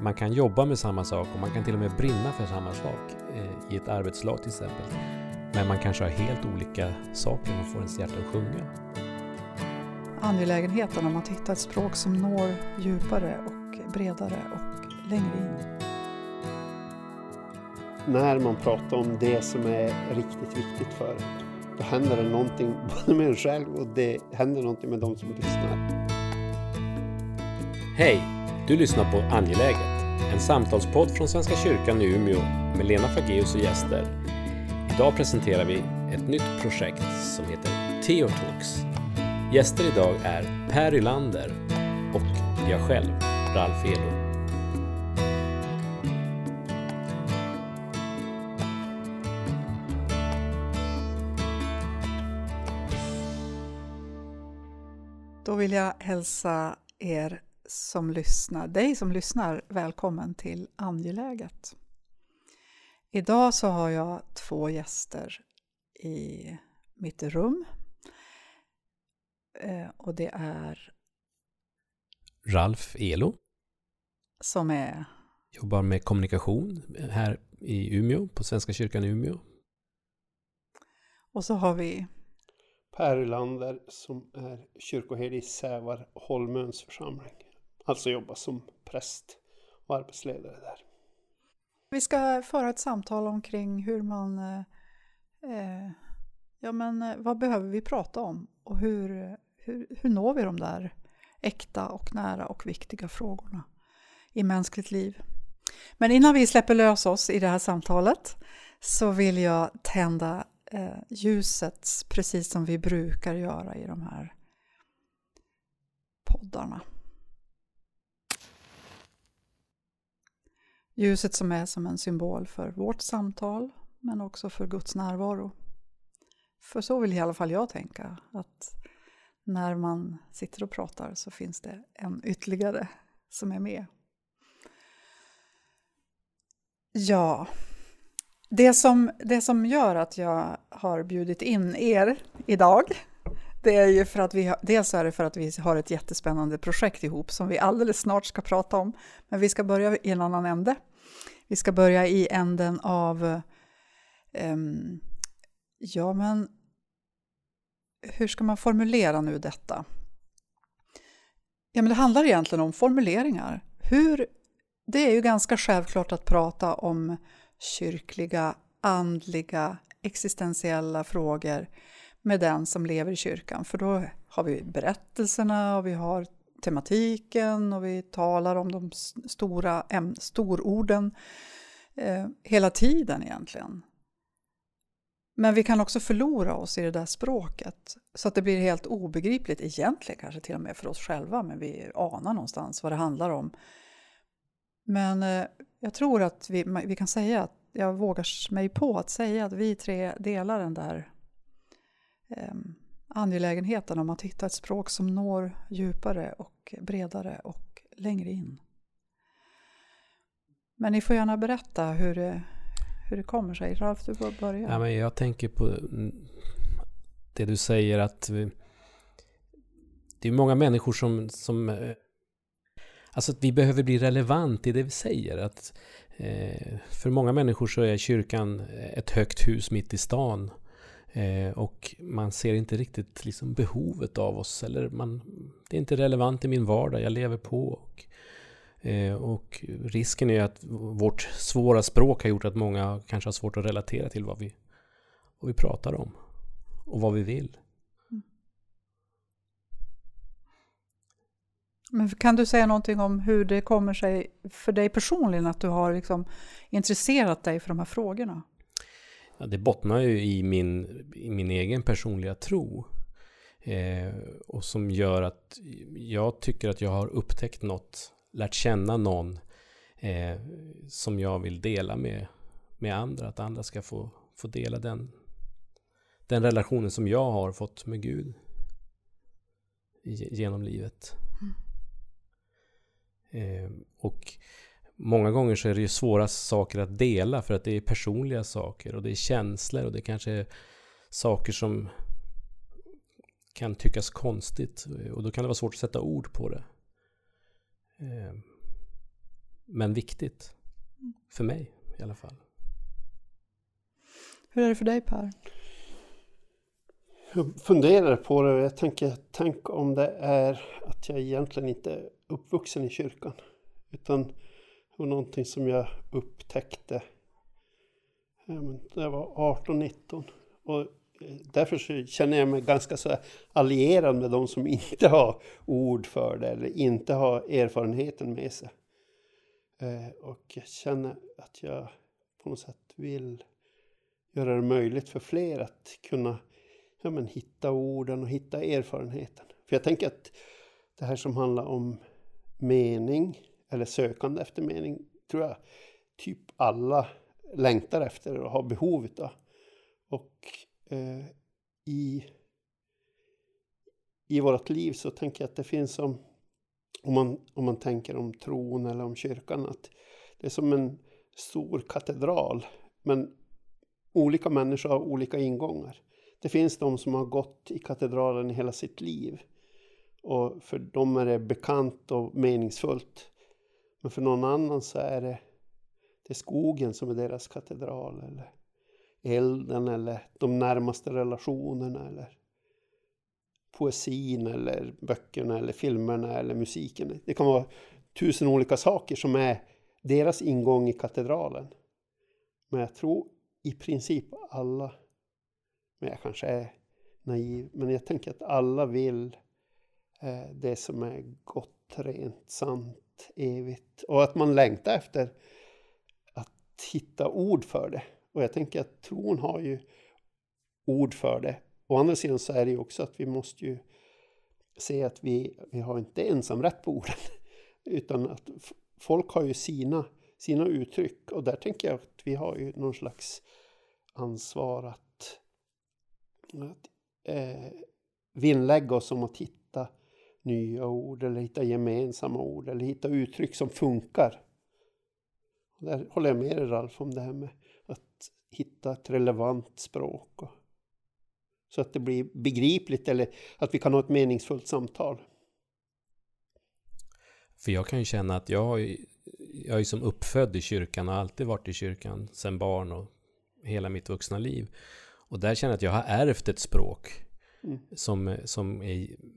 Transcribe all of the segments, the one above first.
man kan jobba med samma sak och man kan till och med brinna för samma sak eh, i ett arbetslag till exempel. Men man kanske har helt olika saker man får ens hjärta att sjunga. Angelägenheten om att hitta ett språk som når djupare och bredare och längre in. När man pratar om det som är riktigt viktigt för en, då händer det någonting både med en själv och det händer någonting med de som lyssnar. Hej! Du lyssnar på Angeläget, en samtalspodd från Svenska kyrkan i Umeå med Lena Fageus och gäster. Idag presenterar vi ett nytt projekt som heter Theotalks. Gäster idag är Per Ylander och jag själv, Ralf Elo. Då vill jag hälsa er som lyssnar, dig som lyssnar, välkommen till Angeläget. Idag så har jag två gäster i mitt rum. Eh, och det är Ralf Elo som är jobbar med kommunikation här i Umeå, på Svenska kyrkan i Umeå. och så har vi Per Ylander som är kyrkoherde i Sävar Holmöns församling. Alltså jobba som präst och arbetsledare där. Vi ska föra ett samtal omkring hur man... Eh, eh ja, men eh, vad behöver vi prata om? Och hur, hur, hur når vi de där äkta och nära och viktiga frågorna i mänskligt liv? Men innan vi släpper lös oss i det här samtalet så vill jag tända eh, ljuset precis som vi brukar göra i de här poddarna. Ljuset som är som en symbol för vårt samtal men också för Guds närvaro. För så vill i alla fall jag tänka, att när man sitter och pratar så finns det en ytterligare som är med. Ja, det som, det som gör att jag har bjudit in er idag det är ju för att vi, har- dels är det för att vi har ett jättespännande projekt ihop som vi alldeles snart ska prata om. Men vi ska börja i en annan ände. Vi ska börja i änden av, um, ja men, hur ska man formulera nu detta? Ja men det handlar egentligen om formuleringar. Hur, det är ju ganska självklart att prata om kyrkliga, andliga, existentiella frågor med den som lever i kyrkan. För då har vi berättelserna och vi har tematiken och vi talar om de stora stororden eh, hela tiden egentligen. Men vi kan också förlora oss i det där språket så att det blir helt obegripligt egentligen kanske till och med för oss själva men vi anar någonstans vad det handlar om. Men eh, jag tror att vi, vi kan säga att jag vågar mig på att säga att vi tre delar den där eh, angelägenheten om att hitta ett språk som når djupare och bredare och längre in. Men ni får gärna berätta hur det, hur det kommer sig. Ralf, du får börja. Ja, men jag tänker på det du säger att vi, det är många människor som, som eh, alltså att vi behöver bli relevant i det vi säger. Att, eh, för många människor så är kyrkan ett högt hus mitt i stan. Eh, och man ser inte riktigt liksom behovet av oss. Eller man, det är inte relevant i min vardag, jag lever på. Och, eh, och risken är att vårt svåra språk har gjort att många kanske har svårt att relatera till vad vi, vad vi pratar om. Och vad vi vill. Mm. Men kan du säga någonting om hur det kommer sig för dig personligen att du har liksom intresserat dig för de här frågorna? Ja, det bottnar ju i min, i min egen personliga tro. Eh, och som gör att jag tycker att jag har upptäckt något, lärt känna någon eh, som jag vill dela med, med andra. Att andra ska få, få dela den, den relationen som jag har fått med Gud genom livet. Eh, och många gånger så är det ju svåra saker att dela för att det är personliga saker och det är känslor och det kanske är saker som kan tyckas konstigt och då kan det vara svårt att sätta ord på det. Eh, Men viktigt. För mig i alla fall. Hur är det för dig Per? Jag funderar på det och jag tänker, tänk om det är att jag egentligen inte är uppvuxen i kyrkan. Utan och någonting som jag upptäckte när jag var 18-19. Och eh, därför så känner jag mig ganska så allierad med de som inte har ord för det eller inte har erfarenheten med sig. Eh, och jag känner att jag på något sätt vill göra det möjligt för fler att kunna ja, men hitta orden och hitta erfarenheten. För jag tänker att det här som handlar om mening eller sökande efter mening tror jag typ alla längtar efter och har behov av. Och eh, i, i vårt liv så tänker jag att det finns som, om man, om man tänker om tron eller om kyrkan, att det är som en stor katedral. Men olika människor har olika ingångar. Det finns de som har gått i katedralen i hela sitt liv. Och för dem är det bekant och meningsfullt. Men för någon annan så är det, det är skogen som är deras katedral. Eller elden eller de närmaste relationerna. Eller poesin eller böckerna eller filmerna eller musiken. Det kan vara tusen olika saker som är deras ingång i katedralen. Men jag tror i princip alla men jag kanske är naiv. Men jag tänker att alla vill eh, det som är gott, rent, sant, evigt. Och att man längtar efter att hitta ord för det. Och jag tänker att tron har ju ord för det. Å andra sidan så är det ju också att vi måste ju se att vi, vi har inte ensam rätt på orden. Utan att folk har ju sina, sina uttryck. Och där tänker jag att vi har ju någon slags ansvar att att eh, vinnlägga oss om att hitta nya ord eller hitta gemensamma ord eller hitta uttryck som funkar. Och där håller jag med dig Ralf om det här med att hitta ett relevant språk. Och, så att det blir begripligt eller att vi kan ha ett meningsfullt samtal. För jag kan ju känna att jag, har ju... jag är ju som uppfödd i kyrkan och alltid varit i kyrkan sedan barn och hela mitt vuxna liv. Och där känner jag att jag har ärvt ett språk mm. som, som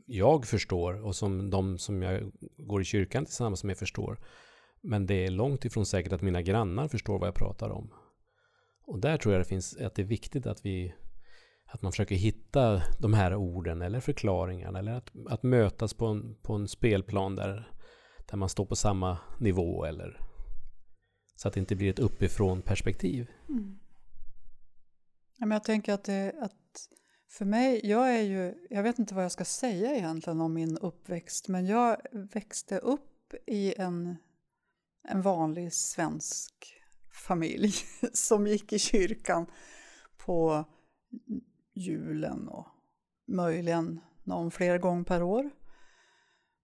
jag förstår och som de som jag går i kyrkan tillsammans med förstår. Men det är långt ifrån säkert att mina grannar förstår vad jag pratar om. Och där tror jag det finns, att det är viktigt att vi att man försöker hitta de här orden eller förklaringarna eller att, att mötas på en, på en spelplan där, där man står på samma nivå eller så att det inte blir ett uppifrån perspektiv. Mm. Men jag tänker att, det, att för mig, jag är ju, jag vet inte vad jag ska säga egentligen om min uppväxt, men jag växte upp i en, en vanlig svensk familj som gick i kyrkan på julen och möjligen någon fler gång per år.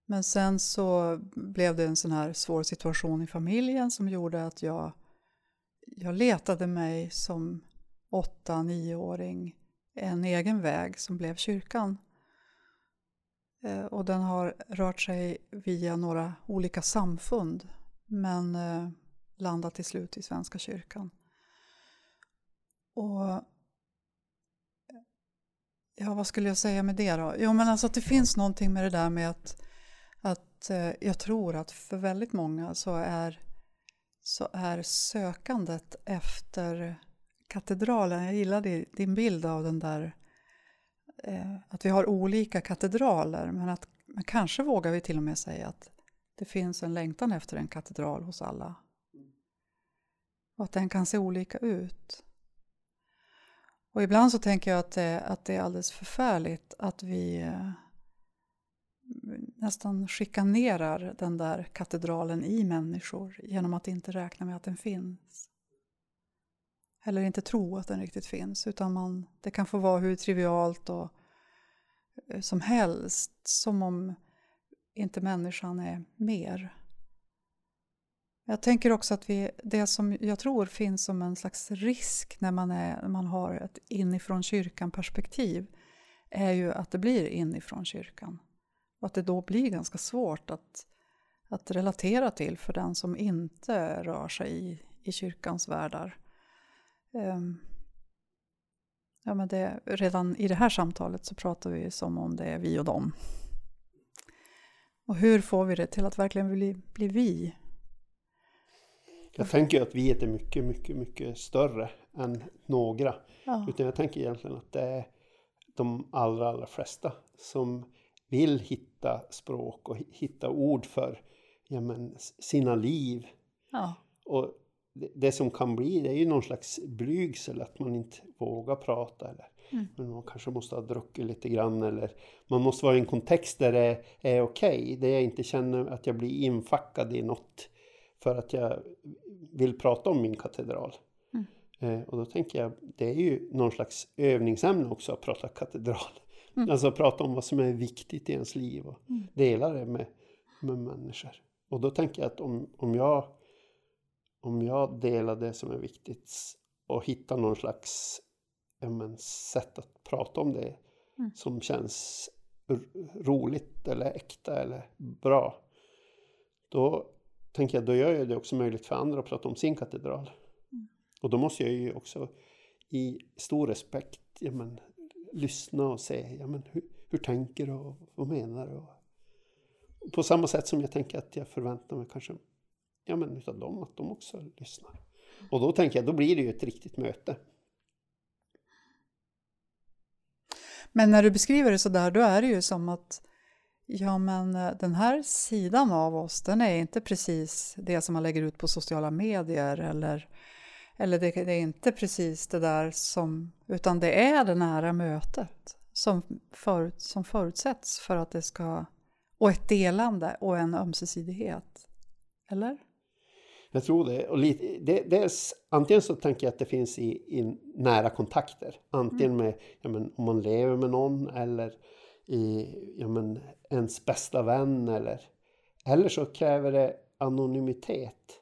Men sen så blev det en sån här svår situation i familjen som gjorde att jag, jag letade mig som åtta, nioåring en egen väg som blev kyrkan. Eh, och den har rört sig via några olika samfund men eh, landat till slut i Svenska kyrkan. Och Ja, vad skulle jag säga med det då? Jo, men alltså att det finns någonting med det där med att, att eh, jag tror att för väldigt många så är, så är sökandet efter katedralen, jag gillade din bild av den där eh, att vi har olika katedraler men att men kanske vågar vi till och med säga att det finns en längtan efter en katedral hos alla. Och att den kan se olika ut. Och ibland så tänker jag att det, att det är alldeles förfärligt att vi eh, nästan chikanerar den där katedralen i människor genom att inte räkna med att den finns eller inte tro att den riktigt finns. Utan man, det kan få vara hur trivialt och, eh, som helst. Som om inte människan är mer. Jag tänker också att vi, det som jag tror finns som en slags risk när man, är, när man har ett inifrån kyrkan perspektiv är ju att det blir inifrån kyrkan. Och att det då blir ganska svårt att, att relatera till för den som inte rör sig i, i kyrkans världar. Um, ja, men det, redan i det här samtalet så pratar vi som om det är vi och dem. Och hur får vi det till att verkligen bli, bli vi? Jag tänker att vi är mycket, mycket, mycket större än några. Ja. Utan jag tänker egentligen att det är de allra, allra flesta som vill hitta språk och hitta ord för ja, men, sina liv. Ja. Och det, som kan bli det är ju någon slags blygsel att man inte vågar prata eller mm. men man kanske måste ha druckit lite grann eller man måste vara i en kontext där det är okej, okay, där jag inte känner att jag blir infackad i något för att jag vill prata om min katedral. Mm. Eh, och då tänker jag, det är ju någon slags övningsämne också att prata katedral. Mm. Alltså prata om vad som är viktigt i ens liv och mm. dela det med, med människor. Och då tänker jag att om, om, jag, om jag delar det som är viktigt och hittar någon slags men, sätt att prata om det mm. som känns roligt eller äkta eller bra. Då tänker jag, då gör jag det också möjligt för andra att prata om sin katedral. Mm. Och då måste jag ju också i stor respekt ja, men, lyssna och se ja, men, hur, hur tänker du och vad menar du? på samma sätt som jag tänker att jag förväntar mig kanske ja, men utav dem att de också lyssnar. Och då tänker jag, då blir det ju ett riktigt möte. Men när du beskriver det så där, då är det ju som att ja, men eh, den här sidan av oss, den är inte precis det som man lägger ut på sociala medier eller, eller det, det är inte precis det där som, utan det är det nära mötet som, för, som förutsätts för att det ska och ett delande och en ömsesidighet. Eller? Jag tror det. Och lite, det, dels, antingen så tänker jag att det finns i, i nära kontakter. Antingen mm. med ja, men, om man lever med någon eller i ja, men, ens bästa vän. Eller, eller så kräver det anonymitet.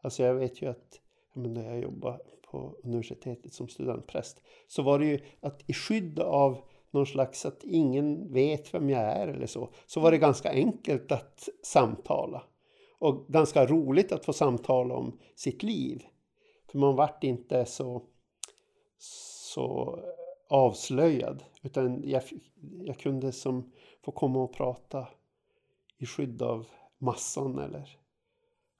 Alltså jag vet ju att ja, men när jag jobbade på universitetet som studentpräst så var det ju att i skydd av någon slags att ingen vet vem jag är eller så, så var det ganska enkelt att samtala. Och ganska roligt att få samtala om sitt liv. För man vart inte så, så avslöjad. Utan jag, jag kunde som få komma och prata i skydd av massan eller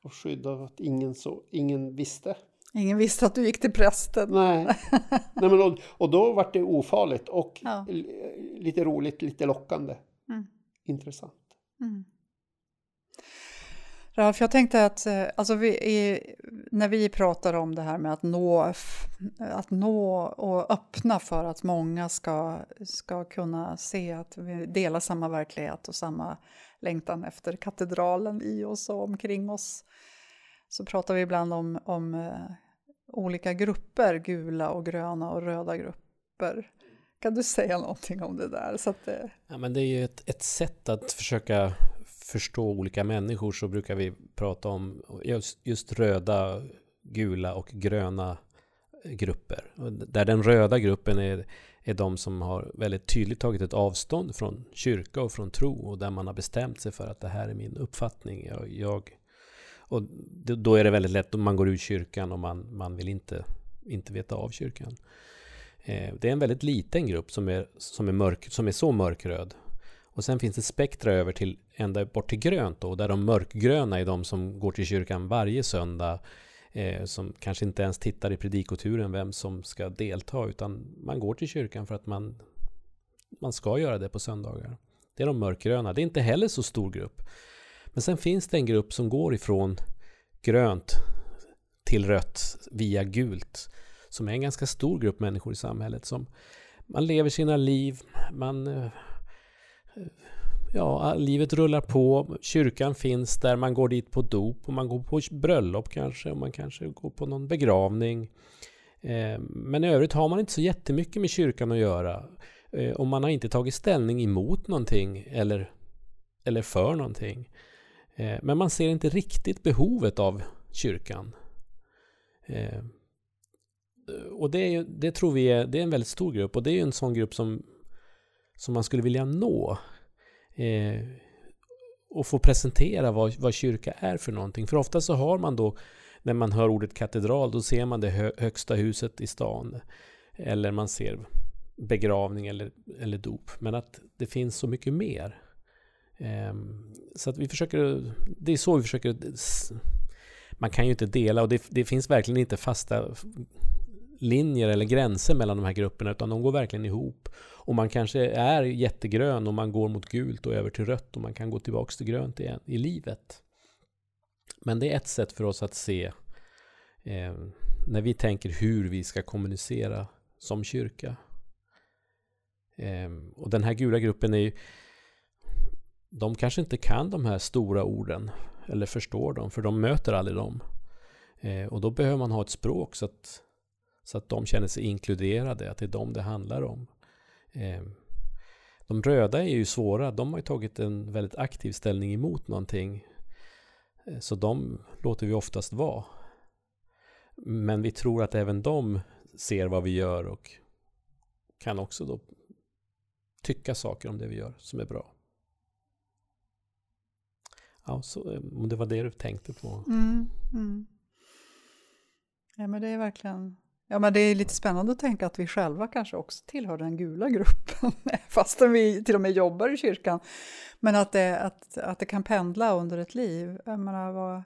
i skydd av att ingen, så, ingen visste Ingen visste att du gick till prästen. Nej, Nej men och, och då var det ofarligt och ja. lite roligt, lite lockande. Mm. Intressant. Mm. Ralf, jag tänkte att eh, alltså vi är, när vi pratar om det här med att nå, att nå och öppna för att många ska, ska kunna se att vi delar samma verklighet och samma längtan efter katedralen i oss och omkring oss så pratar vi ibland om, om eh, olika grupper, gula och gröna och röda grupper. Kan du säga någonting om det där? Så att det... Ja, men det är ju ett, ett sätt att försöka förstå olika människor så brukar vi prata om just, just röda, gula och gröna grupper. Där den röda gruppen är, är de som har väldigt tydligt tagit ett avstånd från kyrka och från tro och där man har bestämt sig för att det här är min uppfattning. Jag, jag och då är det väldigt lätt om man går ur kyrkan och man, man vill inte, inte veta av kyrkan. Eh, det är en väldigt liten grupp som är, som är, mörk, som är så mörkröd. Och sen finns det spektra över till ända bort till grönt då, där de mörkgröna är de som går till kyrkan varje söndag. Eh, som kanske inte ens tittar i predikoturen vem som ska delta, utan man går till kyrkan för att man, man ska göra det på söndagar. Det är de mörkgröna. Det är inte heller så stor grupp. Men sen finns det en grupp som går ifrån grönt till rött via gult. Som är en ganska stor grupp människor i samhället. som Man lever sina liv, man... Eh, Ja, livet rullar på. Kyrkan finns där, man går dit på dop och man går på bröllop kanske. Och man kanske går på någon begravning. Eh, men i övrigt har man inte så jättemycket med kyrkan att göra. Eh, och man har inte tagit ställning emot någonting eller, eller för någonting. Eh, men man ser inte riktigt behovet av kyrkan. Och det, är, det tror vi är, det är en väldigt stor grupp och det är en sån grupp som, som man skulle vilja nå. Eh, och få presentera vad, vad kyrka är för någonting. För ofta så har man då, när man hör ordet katedral, då ser man det hö, högsta huset i stan. Eller man ser begravning eller, eller dop. Men att det finns så mycket mer. Eh, så att vi försöker, det är så vi försöker man kan ju inte dela och det, det, finns verkligen inte fasta linjer eller gränser mellan de här grupperna utan de går verkligen ihop. Och man kanske är jättegrön och man går mot gult och över till rött och man kan gå tillbaks till grönt igen i livet. Men det är ett sätt för oss att se eh, när vi tänker hur vi ska kommunicera som kyrka. Eh, och den här gula gruppen är ju de kanske inte kan de här stora orden eller förstår dem, för de möter aldrig dem. Eh, och då behöver man ha ett språk så att, så att de känner sig inkluderade, att det är dem det handlar om. Ehm, de röda är ju svåra, de har ju tagit en väldigt aktiv ställning emot någonting. Eh, så de låter vi oftast vara. Men vi tror att även de ser vad vi gör och kan också då tycka saker om det vi gör som är bra. Ja, så, ehm, om det var det du tänkte på. Mm, mm. Ja, men det är verkligen... Ja, men det är lite spännande att tänka att vi själva kanske också tillhör den gula gruppen, fastän vi till och med jobbar i kyrkan. Men att det, att, att det kan pendla under ett liv. Jag menar, vad,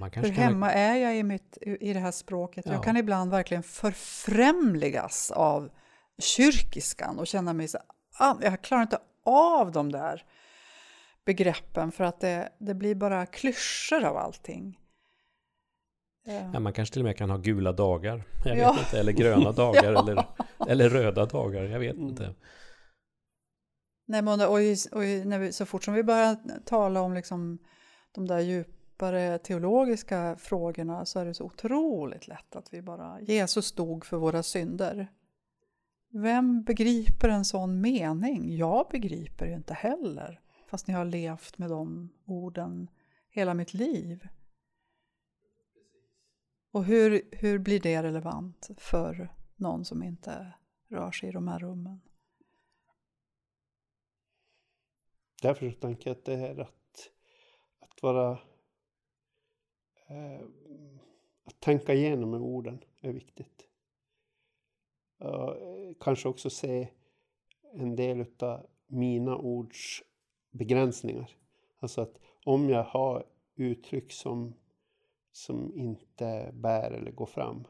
ja, hur hemma ha... är jag i, mitt, i det här språket? Ja. Jag kan ibland verkligen förfrämligas av kyrkiskan och känna mig så ah, jag klarar inte av de där begreppen för att det, det blir bara klyschor av allting. Ja, man kanske till och med kan ha gula dagar, jag vet ja. inte, eller gröna dagar ja. eller, eller röda dagar, jag vet mm. inte. Nej, men och, och när vi, så fort som vi börjar tala om liksom de där djupare teologiska frågorna så är det så otroligt lätt att vi bara, Jesus dog för våra synder. Vem begriper en sån mening? Jag begriper ju inte heller fast ni har levt med de orden hela mitt liv. Och hur, hur blir det relevant för någon som inte rör sig i de här rummen? Därför tänker jag att det här att, att vara eh, att tänka igenom med orden är viktigt. Och eh, kanske också se en del av mina ords begränsningar. Alltså att om jag har uttryck som, som inte bär eller går fram.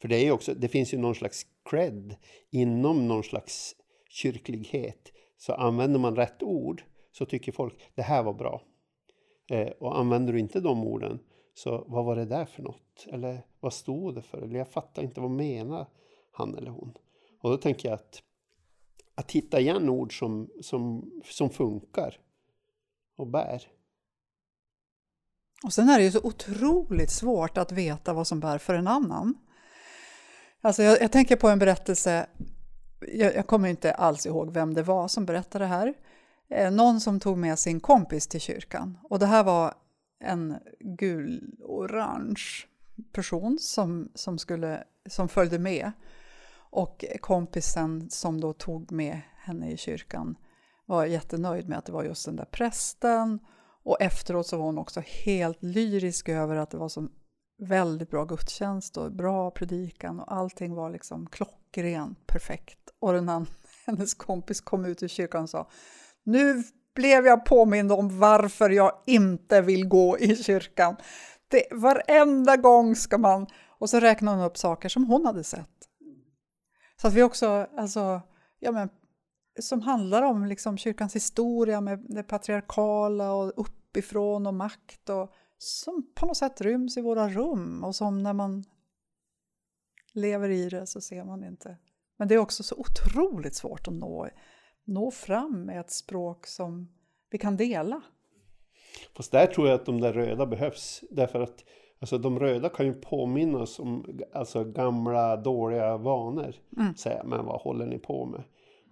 För det, är också, det finns ju någon slags cred inom någon slags kyrklighet. Så använder man rätt ord så tycker folk det här var bra. Eh, och använder du inte de orden så vad var det där för något? Eller vad stod det för? Eller jag fattar inte vad menar han eller hon? Och då tänker jag att att hitta igen ord som, som, som funkar och bär. Och sen är det ju så otroligt svårt att veta vad som bär för en annan. Alltså jag, jag tänker på en berättelse, jag, jag, kommer inte alls ihåg vem det var som berättade det här. Eh, någon som tog med sin kompis till kyrkan och det här var en gul-orange person som, som, skulle, som följde med. Och kompisen som då tog med henne i kyrkan var jättenöjd med att det var just den där prästen. Och efteråt så var hon också helt lyrisk över att det var så väldigt bra gudstjänst och bra predikan och allting var liksom klockrent perfekt. Och den här, hennes kompis kom ut ur kyrkan och sa Nu blev jag påmind om varför jag inte vill gå i kyrkan. Det, varenda gång ska man... Och så räknade hon upp saker som hon hade sett så att vi också, alltså, ja men, som handlar om liksom kyrkans historia med det patriarkala och uppifrån och makt och som på något sätt ryms i våra rum och som när man lever i det så ser man inte. Men det är också så otroligt svårt att nå, nå fram med ett språk som vi kan dela. Fast där tror jag att de där röda behövs därför att Alltså de röda kan ju påminna oss om alltså, gamla dåliga vanor. Mm. Säga, men vad håller ni på med?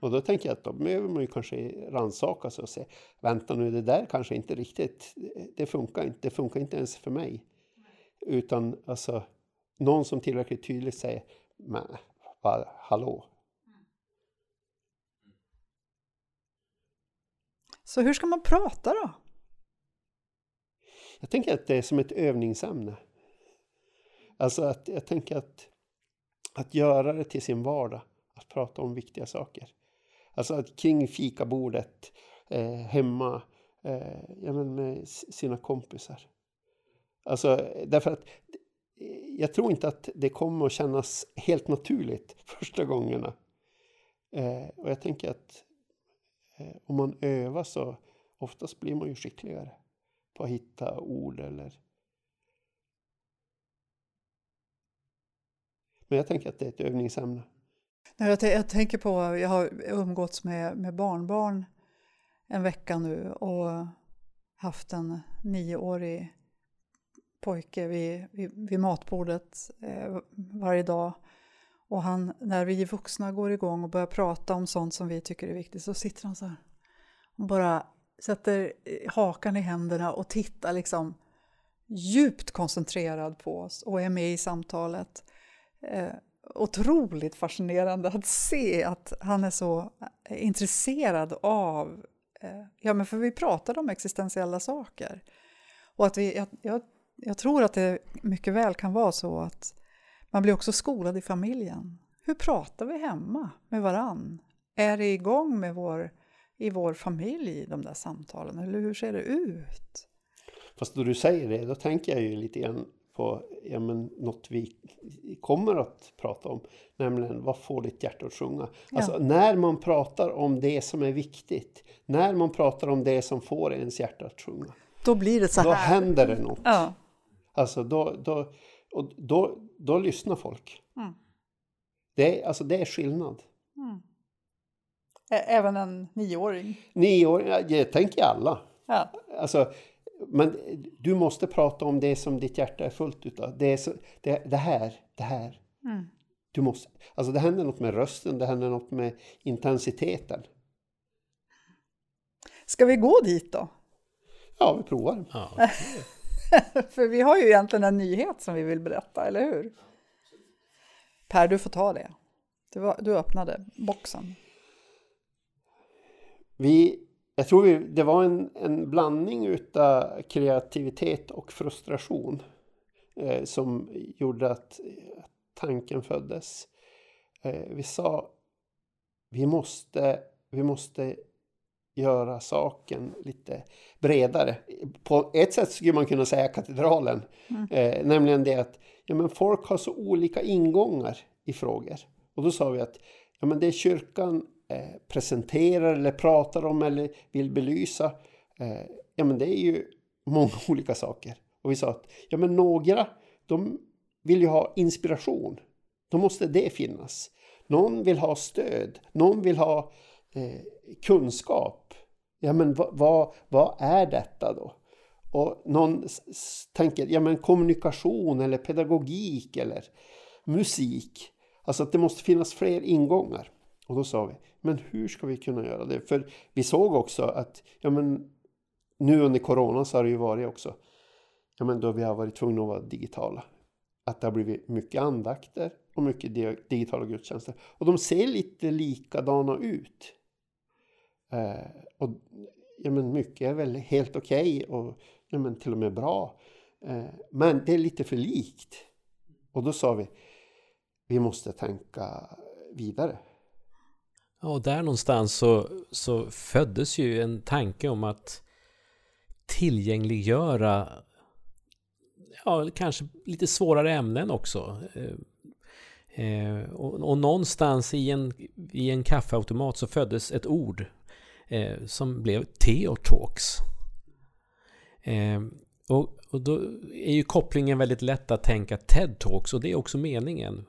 Och då tänker jag att då behöver man ju kanske rannsaka sig och säga, vänta nu, det där kanske inte riktigt, det funkar inte, det funkar inte ens för mig. Utan alltså, någon som tillräckligt tydligt säger, men vad, hallå? Så hur ska man prata då? jag tänker att det är som ett övningsämne. Alltså att jag tänker att, att göra det till sin vardag, att prata om viktiga saker. Alltså att kring fikabordet eh, hemma eh, ja, men med sina kompisar. Alltså därför att eh, jag tror inte att det kommer att kännas helt naturligt första gångerna. Eh, och jag tänker att eh, om man övar så oftast blir man ju skickligare på att hitta ord eller Men jag tänker att det är ett övningsämne. Jag, jag tänker på, jag har umgåtts med, med barnbarn en vecka nu och haft en nioårig pojke vid, vid, vid matbordet eh, varje dag. Och han, när vi vuxna går igång och börjar prata om sånt som vi tycker är viktigt så sitter han så här och bara sätter eh, hakan i händerna och tittar liksom djupt koncentrerad på oss och är med i samtalet. Eh, otroligt fascinerande att se att han är så eh, intresserad av, eh, ja men för vi pratade om existentiella saker. Och att vi, jag, jag, jag tror att det mycket väl kan vara så att man blir också skolad i familjen. Hur pratar vi hemma med varann? Är det igång med vår, i vår familj, de där samtalen? Eller hur ser det ut? Fast då du säger det, då tänker jag ju lite grann på ja, men, något vi kommer att prata om. Nämligen, vad får ditt hjärta att sjunga? Ja. Alltså, när man pratar om det som är viktigt, när man pratar om det som får ens hjärta att sjunga. Då blir det så här. Då händer det något. Ja. Alltså, då, då, och då, då lyssnar folk. Mm. Det, är, alltså, det är skillnad. Mm. Även en nioåring? Nioåring, jag tänker alla. Ja. Alltså, men du måste prata om det som ditt hjärta är fullt utav. Det, är så, det, det här, det här. Mm. Du måste, alltså det händer något med rösten, det händer något med intensiteten. Ska vi gå dit då? Ja, vi provar. Ja. För vi har ju egentligen en nyhet som vi vill berätta, eller hur? Per, du får ta det. Du, var, du öppnade boxen. Vi jag tror vi, det var en, en blandning utav kreativitet och frustration eh, som gjorde att tanken föddes. Eh, vi sa vi måste, vi måste göra saken lite bredare. På ett sätt skulle man kunna säga katedralen. Mm. Eh, nämligen det att ja, men folk har så olika ingångar i frågor. Och då sa vi att ja, men det kyrkan Eh, Eh, presenterar eller pratar om eller vill belysa. Eh, ja men det är ju många olika saker. Och vi sa att ja men några de vill ju ha inspiration. Då måste det finnas. Någon vill ha stöd. Någon vill ha eh, kunskap. Ja men vad, vad, vad är detta då? Och någon tänker, ja men kommunikation eller pedagogik eller musik. Alltså att det måste finnas fler ingångar. Och då sa vi, men hur ska vi kunna göra det? För vi såg också att, ja men nu under corona så har det ju varit också, ja men då vi har varit tvungna att vara digitala. Att det har blivit mycket andakter och mycket digitala gudstjänster. Och de ser lite likadana ut. Eh, och ja men mycket är väl helt okej okay och ja men till och med bra. Eh, men det är lite för likt. Och då sa vi, vi måste tänka vidare och där någonstans så, så föddes ju en tanke om att tillgängliggöra ja, kanske lite svårare ämnen också. Eh, eh och, och, någonstans i en, i en kaffeautomat så föddes ett ord eh, som blev Theotalks. Eh, och, och då är ju kopplingen väldigt lätt att tänka TED Talks och det är också meningen.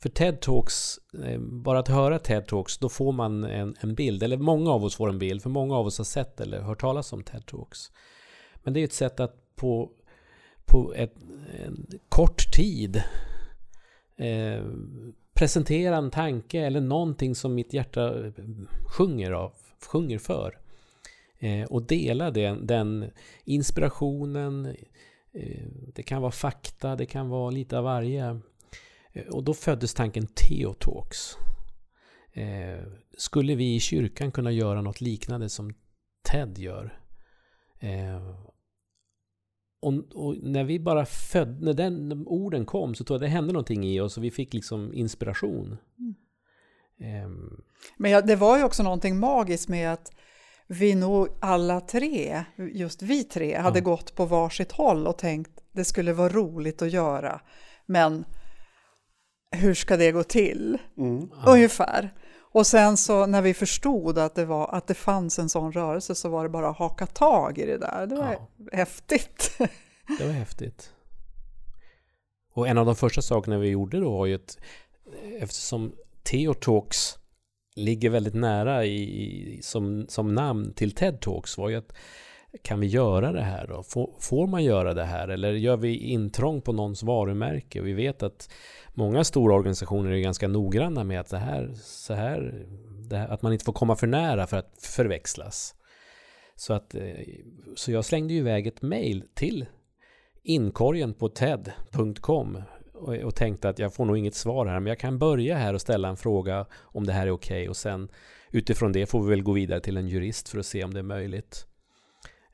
För TED Talks, eh, bara att höra TED Talks, då får man en, en bild. Eller många av oss får en bild, för många av oss har sett eller hört talas om TED Talks. Men det är ett sätt att på, på ett, en kort tid eh, presentera en tanke eller någonting som mitt hjärta eh, sjunger, av, sjunger för. Eh, och dela den, den inspirationen. Eh, det kan vara fakta, det kan vara lite av varje. Eh, och då föddes tanken Theotalks. Eh, skulle vi i kyrkan kunna göra något liknande som TED gör? Eh, och, och, när vi bara födde, när den orden kom så tror jag det hände någonting i oss och vi fick liksom inspiration. Mm. Um. Men ja, det var ju också någonting magiskt med att vi nog alla tre, just vi tre, hade ja. gått på varsitt håll och tänkt det skulle vara roligt att göra. Men hur ska det gå till? Mm. Ungefär. Och sen så när vi förstod att det, var, att det fanns en sån rörelse så var det bara att haka tag i det där. Det var ja. häftigt. Det var häftigt. Och en av de första sakerna vi gjorde då var ju att eftersom Theotalks ligger väldigt nära i, som, som namn till TED Talks var ju att kan vi göra det här då? Får, får man göra det här? Eller gör vi intrång på någons varumärke? Vi vet att många stora organisationer är ganska noggranna med att det här, så här, här, att man inte får komma för nära för att förväxlas. Så, att, eh, så jag slängde ju iväg ett mail till inkorgen på ted.com och, och tänkte att jag får nog inget svar här, men jag kan börja här och ställa en fråga om det här är okej okay, och sen utifrån det får vi väl gå vidare till en jurist för att se om det är möjligt.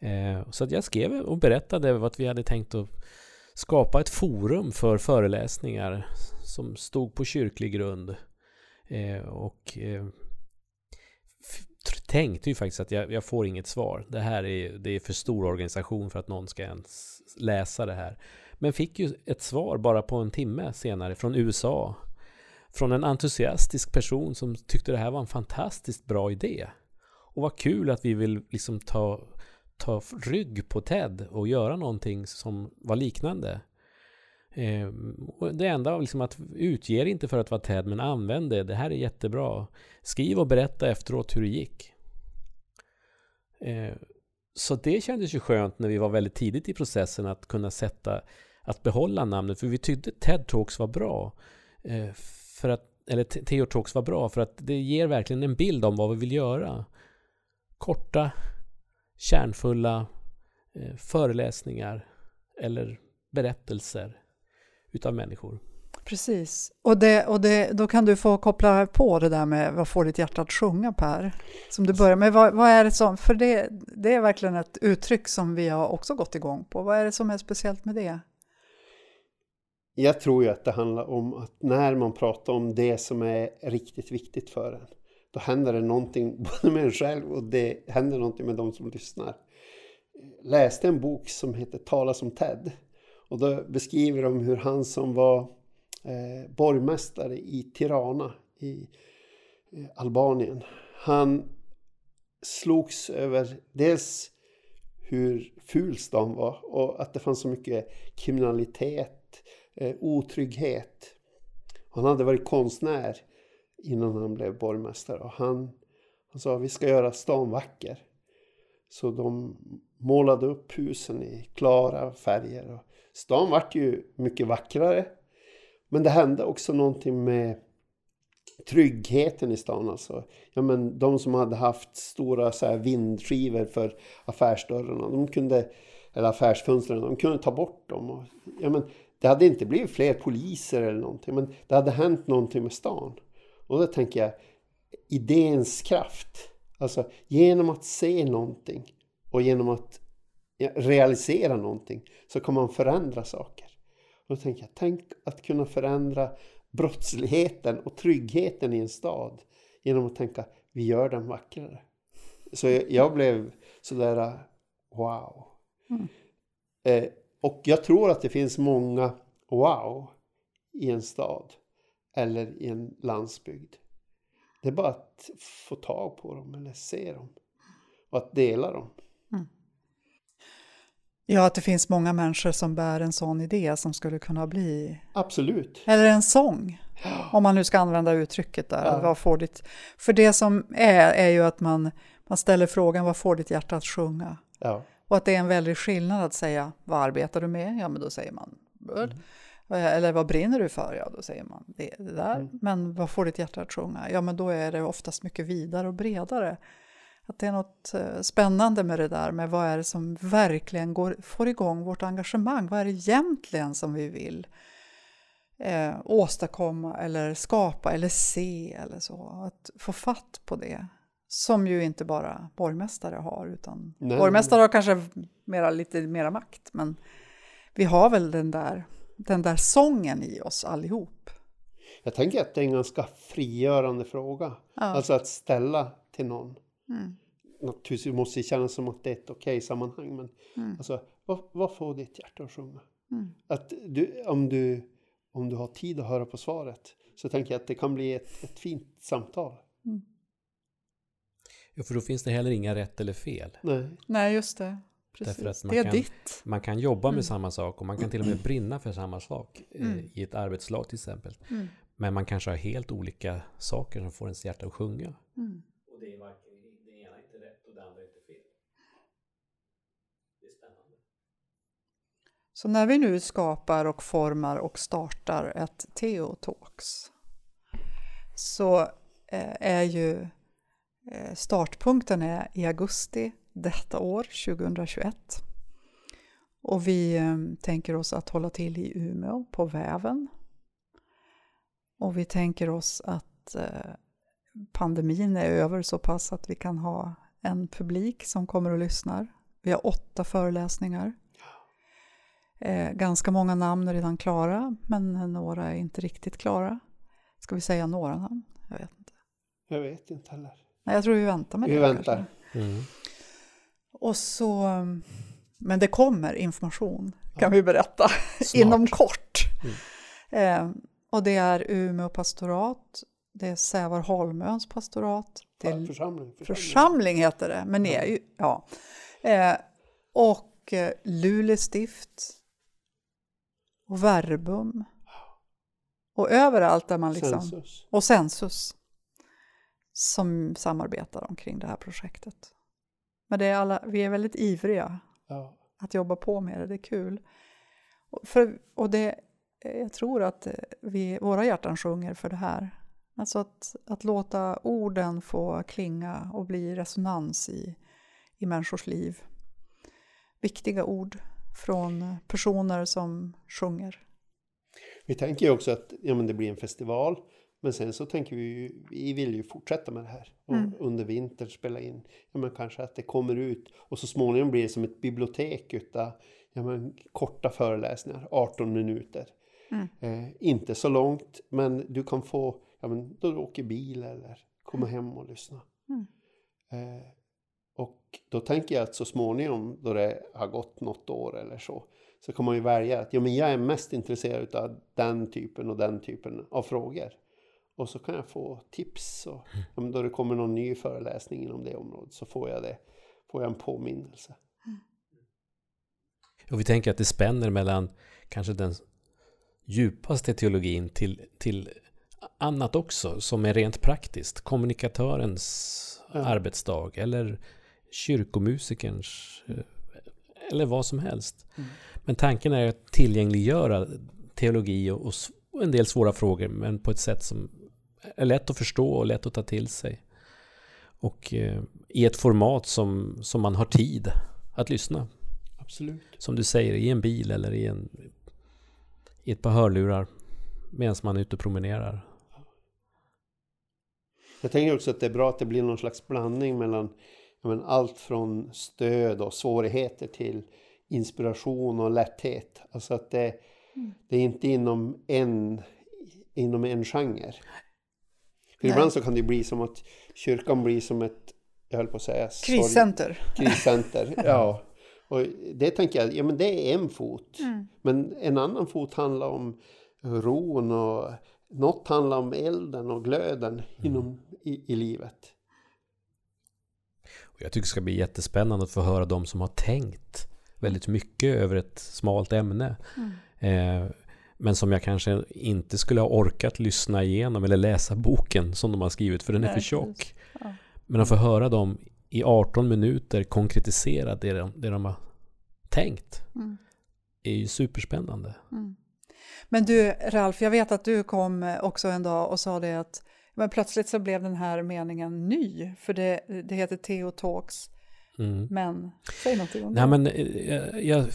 Eh, så att jag skrev och berättade att vi hade tänkt att skapa ett forum för föreläsningar som stod på kyrklig grund. Eh, och eh, tänkte ju faktiskt att jag, jag, får inget svar. Det här är, det är för stor organisation för att någon ska ens läsa det här. Men fick ju ett svar bara på en timme senare från USA. Från en entusiastisk person som tyckte det här var en fantastiskt bra idé. Och vad kul att vi vill liksom ta, ta rygg på TED och göra någonting som var liknande. Eh, det enda liksom att utge inte för att vara TED men använd det. Det här är jättebra. Skriv och berätta efteråt hur det gick. Eh, så det kändes ju skönt när vi var väldigt tidigt i processen att kunna sätta, att behålla namnet. För vi tyckte TED Talks var bra. Eh, för att, eller Theo Talks var bra för att det ger verkligen en bild om vad vi vill göra. Korta, kärnfulla eh, föreläsningar eller berättelser utav människor. Precis, och, det, och det, då kan du få koppla på det där med vad får ditt hjärta att sjunga Per? Som du börjar med, vad, vad är det som, för det, det är verkligen ett uttryck som vi har också gått igång på. Vad är det som är speciellt med det? Jag tror ju att det handlar om att när man pratar om det som är riktigt viktigt för en, då händer det någonting både med en själv och det händer någonting med de som lyssnar. Jag läste en bok som heter Tala som Ted och då beskriver de hur han som var eh, borgmästare i Tirana i eh, Albanien. Han slogs över dels hur ful stan var och att det fanns så mycket kriminalitet, eh, otrygghet. Han hade varit konstnär innan han blev borgmästare och han, han sa vi ska göra stan vacker. Så de målade upp husen i klara färger och stan vart ju mycket vackrare. Men det hände också någonting med tryggheten i stan. Alltså. Ja, men de som hade haft stora så här, vindskivor för affärsdörrarna, de kunde, eller affärsfönstren, de kunde ta bort dem. Och, ja, men, det hade inte blivit fler poliser eller någonting, men det hade hänt någonting med stan. Och då tänker jag, idéns kraft. Alltså genom att se någonting och genom att realisera någonting så kan man förändra saker. Och då tänker jag, tänk att kunna förändra brottsligheten och tryggheten i en stad genom att tänka, vi gör den vackrare. Så jag, jag blev sådär, wow. Mm. Eh, och jag tror att det finns många wow i en stad eller i en landsbygd. Det är bara att få tag på dem eller se dem och att dela dem. Ja, att det finns många människor som bär en sån idé som skulle kunna bli... Absolut. Eller en sång, om man nu ska använda uttrycket där. Ja. Vad får ditt... För det som är, är ju att man, man ställer frågan vad får ditt hjärta att sjunga? Ja. Och att det är en väldig skillnad att säga vad arbetar du med? Ja, men då säger man mm. Eller vad brinner du för? Ja, då säger man det, det där. Mm. Men vad får ditt hjärta att sjunga? Ja, men då är det oftast mycket vidare och bredare att det är något eh, spännande med det där med vad är det som verkligen går, får igång vårt engagemang. Vad är det egentligen som vi vill eh, åstadkomma eller skapa eller se eller så. Att få fatt på det. Som ju inte bara borgmästare har, utan Nej, borgmästare har kanske mera, lite mera makt, men vi har väl den där, den där sången i oss allihop. Jag tänker att det är en ganska frigörande fråga. Ja. Alltså att ställa till någon. Mm. Naturligtvis måste det kännas som att det är ett okej sammanhang. Men Mm. alltså, vad, vad får ditt hjärta att sjunga? Mm. Att du, om, du, om du har tid att höra på svaret så tänker jag att det kan bli ett, ett fint samtal. Ja, för då finns det heller inga rätt eller fel. Nej. Nej, just det. Precis. Därför att man Det är kan- ditt. Man kan jobba med Mm. samma sak och man kan till och med brinna för samma sak Mm. i ett arbetslag till exempel. Mm. Men man kanske har helt olika saker som får ens hjärta att sjunga. Mm. Och det är varken, det ena inte rätt och det andra är inte fel. Det är spännande. Så när vi nu skapar och formar och startar ett Theo Talks så eh, är ju eh, startpunkten är i augusti detta år, 2021. Och vi eh, tänker oss att hålla till i Umeå på Väven. Och vi tänker oss att eh, pandemin är över så pass att vi kan ha en publik som kommer och lyssnar. Vi har åtta föreläsningar. Eh, ganska många namn är redan klara, men några är inte riktigt klara. Ska vi säga några namn? Jag vet inte. Jag vet inte heller. Nej, jag tror vi väntar med Vi det. väntar. kanske. Mm. Och så, men det kommer information, kan vi berätta, inom kort. Mm. Eh, och det är Umeå pastorat, det är Sävarholmöns pastorat, det är Församling. församling. församling heter det, men det är ju, ja. Eh, och eh, Luleå stift och Verbum. Och överallt där man liksom, Census. och Sensus som samarbetar omkring det här projektet. Men det är alla, vi är väldigt ivriga Ja. att jobba på med det, det är kul. Och, för, och det, jag tror att vi, våra hjärtan sjunger för det här. Alltså att, att låta orden få klinga och bli resonans i, i människors liv. Viktiga ord från personer som sjunger. Vi tänker ju också att ja, men det blir en festival. Men sen så tänker vi ju, vi vill ju fortsätta med det här. Och Mm. under vintern spela in. Ja, men kanske att det kommer ut. Och så småningom blir det som ett bibliotek utav ja, men, korta föreläsningar. 18 minuter. Mm. Eh, inte så långt. Men du kan få, ja men då du åker bil eller komma hem och lyssna. Mm. Eh, och då tänker jag att så småningom då det har gått något år eller så. Så kan man ju välja att ja, men jag är mest intresserad av den typen och den typen av frågor. Och så kan jag få tips. Och, ja, då det kommer någon ny föreläsning inom det området så får jag det. Får jag en påminnelse. Och vi tänker att det spänner mellan kanske den djupaste teologin till, till annat också som är rent praktiskt. Kommunikatörens Ja. arbetsdag eller kyrkomusikerns eh, eller vad som helst. Mm. Men tanken är att tillgängliggöra teologi och, och en del svåra frågor men på ett sätt som är lätt att förstå och lätt att ta till sig. Och eh, i ett format som, som man har tid att lyssna Absolut. som du säger, i en bil eller i, en, i ett par hörlurar medan man är ute och promenerar. Jag tänker också att det är bra att det blir någon slags blandning mellan men allt från stöd och svårigheter till inspiration och lätthet. Alltså att det, det är inte inom en, inom en genre. För ibland så kan det bli som att kyrkan blir som ett, jag höll på att säga, Kriscenter. kriscenter. ja. Och det tänker jag, ja men det är en fot. Men en annan fot handlar om ron och något handlar om elden och glöden inom, i, i livet. Och jag tycker det ska bli jättespännande att få höra de som har tänkt väldigt mycket över ett smalt ämne. Eh, men som jag kanske inte skulle ha orkat lyssna igenom eller läsa boken som de har skrivit för den är för tjock. Ja. Men att få höra dem i 18 minuter konkretisera det de, det de har tänkt Mm. är ju superspännande. Mm. Men du, Ralf, jag vet att du kom också en dag och sa det att men plötsligt så blev den här meningen ny, för det, det heter Theo Talks. Mm. Men, säg någonting om Nej det. men eh, jag, jag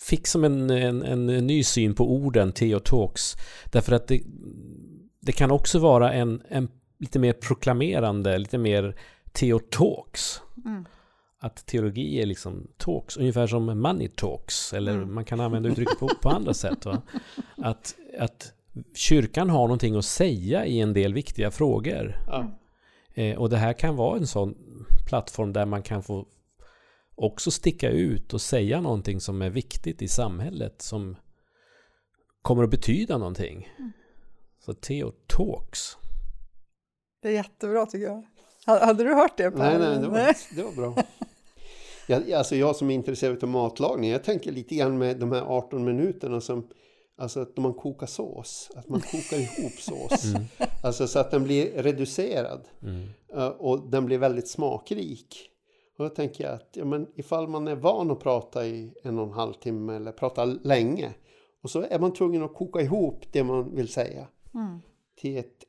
fick som en, en, en ny syn på orden Theo Talks. Därför att det, det kan också vara en, en lite mer proklamerande, lite mer teotalks. Mm. Att teologi är liksom talks, ungefär som money talks. Eller Mm. man kan använda uttrycket på, på andra sätt. Va? Att, att kyrkan har någonting att säga i en del viktiga frågor. Ja. Eh, och det här kan vara en sån plattform där man kan få också sticka ut och säga någonting som är viktigt i samhället som kommer att betyda någonting. Mm. Så Theo Talks. Det är jättebra tycker jag. Ha- Hade du hört det? Per? Nej, nej, det var, det var bra. Jag, alltså jag som är intresserad av matlagning, jag tänker lite grann med de här 18 minuterna som Alltså att man kokar sås, att man kokar ihop sås. Alltså så att den blir reducerad Mm. eh, och den blir väldigt smakrik. Och då tänker jag att ja, men ifall man är van att prata i en och en halv timme eller prata länge och så är man tvungen att koka ihop det man vill säga Mm. till ett,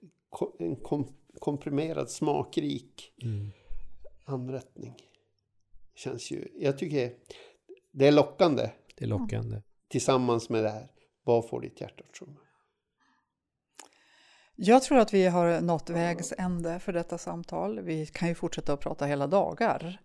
en kom, komprimerad smakrik Mm. anrättning. Känns ju, jag tycker det är lockande Det är lockande. tillsammans med det här. Vad får ditt hjärta att sjunga? Jag tror att vi har nått vägs ände för detta samtal. Vi kan ju fortsätta att prata hela dagar.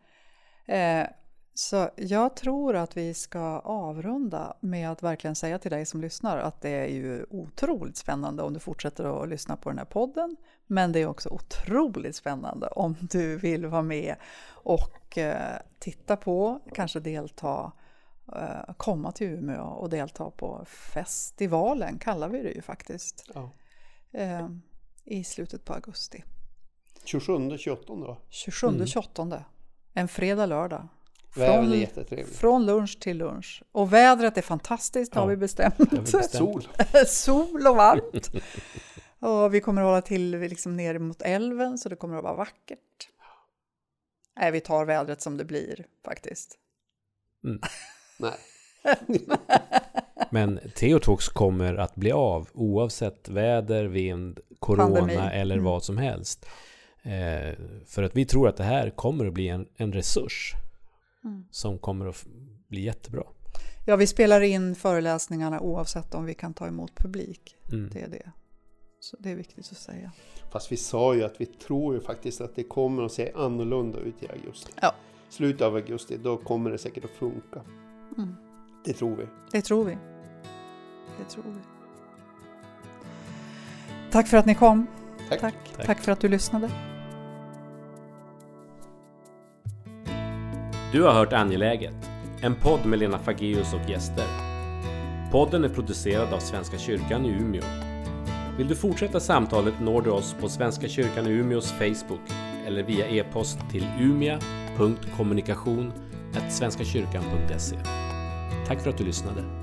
Eh, så jag tror att vi ska avrunda med att verkligen säga till dig som lyssnar att det är ju otroligt spännande om du fortsätter att lyssna på den här podden. Men det är också otroligt spännande om du vill vara med och eh, titta på, kanske delta, eh, komma till Umeå och delta på festivalen, kallar vi det ju faktiskt Ja. eh, i slutet på augusti. 27, 28 då? 27, 28. En fredag, lördag. Från, från lunch till lunch. Och vädret är fantastiskt har Ja, vi bestämt. Har vi bestämt. Sol. Sol och varmt. och vi kommer att hålla till liksom ner mot älven så det kommer att vara vackert. Nej, vi tar vädret som det blir faktiskt. Nej. Men Theotalks kommer att bli av oavsett väder, vind, corona Pandemi. eller Mm. vad som helst. Eh, för att vi tror att det här kommer att bli en, en resurs Mm. som kommer att bli jättebra. Ja, vi spelar in föreläsningarna oavsett om vi kan ta emot publik. Mm. Det är det. Så det är viktigt att säga. Fast vi sa ju att vi tror ju faktiskt att det kommer att se annorlunda ut i augusti. Ja. Slutet av augusti, då kommer det säkert att funka. Mm. Det tror vi. Det tror vi. Det tror vi. Tack för att ni kom. Tack. Tack, Tack. Tack för att du lyssnade. Du har hört Angeläget, en podd med Lena Fageus och gäster. Podden är producerad av Svenska kyrkan i Umeå. Vill du fortsätta samtalet når du oss på Svenska kyrkan i Umeås Facebook eller via e-post till umia.kommunikation.svenskakyrkan.se Tack för att du lyssnade.